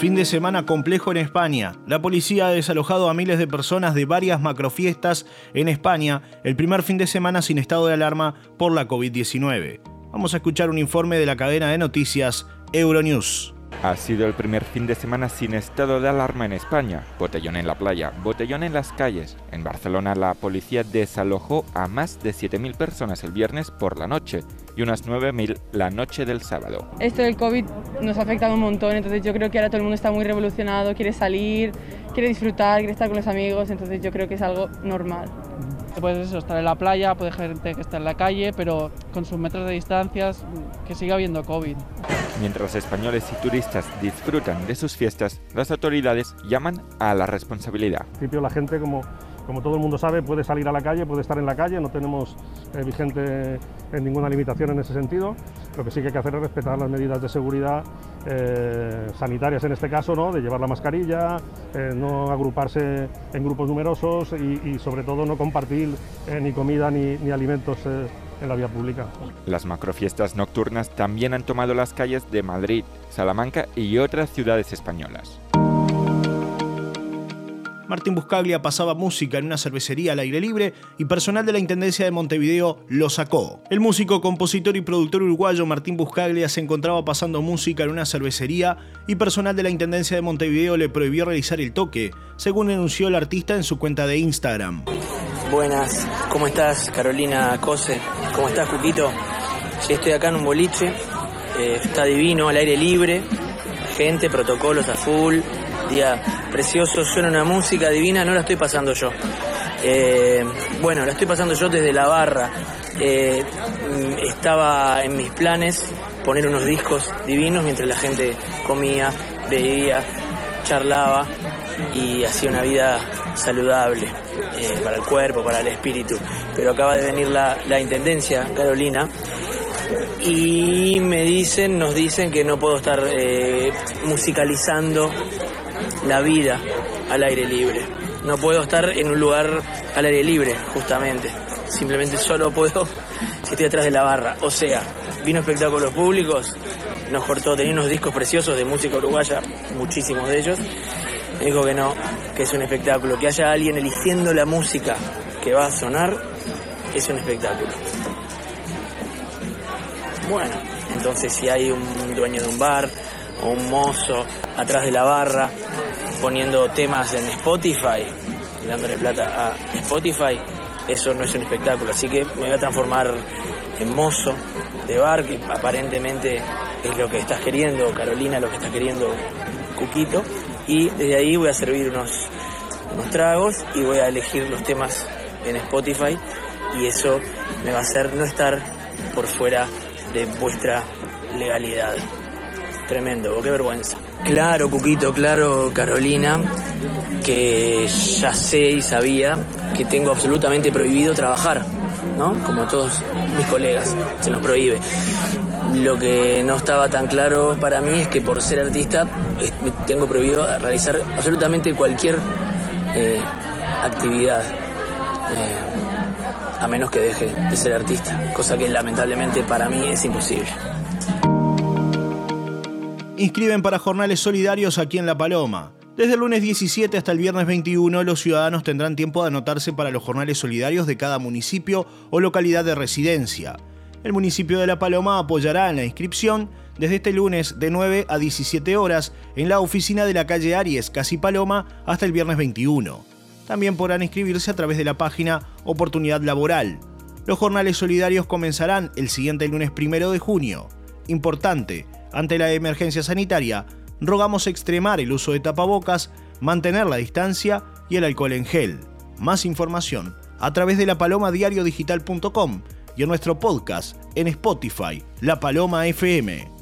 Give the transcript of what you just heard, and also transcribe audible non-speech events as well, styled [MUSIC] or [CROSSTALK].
Fin de semana complejo en España. La policía ha desalojado a miles de personas de varias macrofiestas en España el primer fin de semana sin estado de alarma por la COVID-19. Vamos a escuchar un informe de la cadena de noticias Euronews. Ha sido el primer fin de semana sin estado de alarma en España. Botellón en la playa, botellón en las calles. En Barcelona la policía desalojó a más de 7.000 personas el viernes por la noche y unas 9.000 la noche del sábado. Esto del COVID nos ha afectado un montón, entonces yo creo que ahora todo el mundo está muy revolucionado, quiere salir, quiere disfrutar, quiere estar con los amigos, entonces yo creo que es algo normal. Puedes eso, estar en la playa, puede gente que está en la calle, pero con sus metros de distancias, que siga habiendo COVID. Mientras españoles y turistas disfrutan de sus fiestas, las autoridades llaman a la responsabilidad. En principio la gente, como, como todo el mundo sabe, puede salir a la calle, puede estar en la calle, no tenemos eh, vigente eh, ninguna limitación en ese sentido. Lo que sí que hay que hacer es respetar las medidas de seguridad eh, sanitarias en este caso, ¿no? de llevar la mascarilla, no agruparse en grupos numerosos y, sobre todo no compartir ni comida ni, alimentos en la vía pública. Las macrofiestas nocturnas también han tomado las calles de Madrid, Salamanca y otras ciudades españolas. Martín Buscaglia pasaba música en una cervecería al aire libre y personal de la Intendencia de Montevideo lo sacó. El músico, compositor y productor uruguayo Martín Buscaglia se encontraba pasando música en una cervecería y personal de la Intendencia de Montevideo le prohibió realizar el toque, según denunció el artista en su cuenta de Instagram. Buenas, ¿cómo estás Carolina Cose? ¿Cómo estás Cuquito? Sí, estoy acá en un boliche, eh, está divino, al aire libre, gente, protocolos a full, día precioso, suena una música divina, no la estoy pasando yo. Eh, bueno, la estoy pasando yo desde la barra. Eh, estaba en mis planes poner unos discos divinos mientras la gente comía, veía, charlaba y hacía una vida saludable eh, para el cuerpo, para el espíritu. Pero acaba de venir la, intendencia, Carolina, y me dicen, nos dicen que no puedo estar eh, musicalizando la vida al aire libre. No puedo estar en un lugar al aire libre, justamente. Simplemente solo puedo [LAUGHS] si estoy atrás de la barra. O sea, vino espectáculos públicos, nos cortó, tenía unos discos preciosos de música uruguaya, muchísimos de ellos. Me dijo que no, que es un espectáculo. Que haya alguien eligiendo la música que va a sonar, es un espectáculo. Bueno, entonces si hay un dueño de un bar o un mozo atrás de la barra poniendo temas en Spotify, dándole plata a Spotify, eso no es un espectáculo. Así que me voy a transformar en mozo de bar, que aparentemente es lo que estás queriendo, Carolina, lo que está queriendo Cuquito. Y desde ahí voy a servir unos, unos tragos y voy a elegir los temas en Spotify y eso me va a hacer no estar por fuera de vuestra legalidad. Tremendo, qué vergüenza. Claro, Cuquito, claro, Carolina, que ya sé y sabía que tengo absolutamente prohibido trabajar, ¿no? Como todos mis colegas, se nos prohíbe. Lo que no estaba tan claro para mí es que por ser artista tengo prohibido realizar absolutamente cualquier eh, actividad. Eh, a menos que deje de ser artista, cosa que lamentablemente para mí es imposible. Inscriben para jornales solidarios aquí en La Paloma. Desde el lunes 17 hasta el viernes 21, los ciudadanos tendrán tiempo de anotarse para los jornales solidarios de cada municipio o localidad de residencia. El municipio de La Paloma apoyará en la inscripción desde este lunes de 9 a 17 horas en la oficina de la calle Aries, Casi Paloma, hasta el viernes 21. También podrán inscribirse a través de la página Oportunidad Laboral. Los jornales solidarios comenzarán el siguiente lunes 1 de junio. Importante, ante la emergencia sanitaria, rogamos extremar el uso de tapabocas, mantener la distancia y el alcohol en gel. Más información a través de lapalomadiariodigital.com y en nuestro podcast en Spotify, La Paloma FM.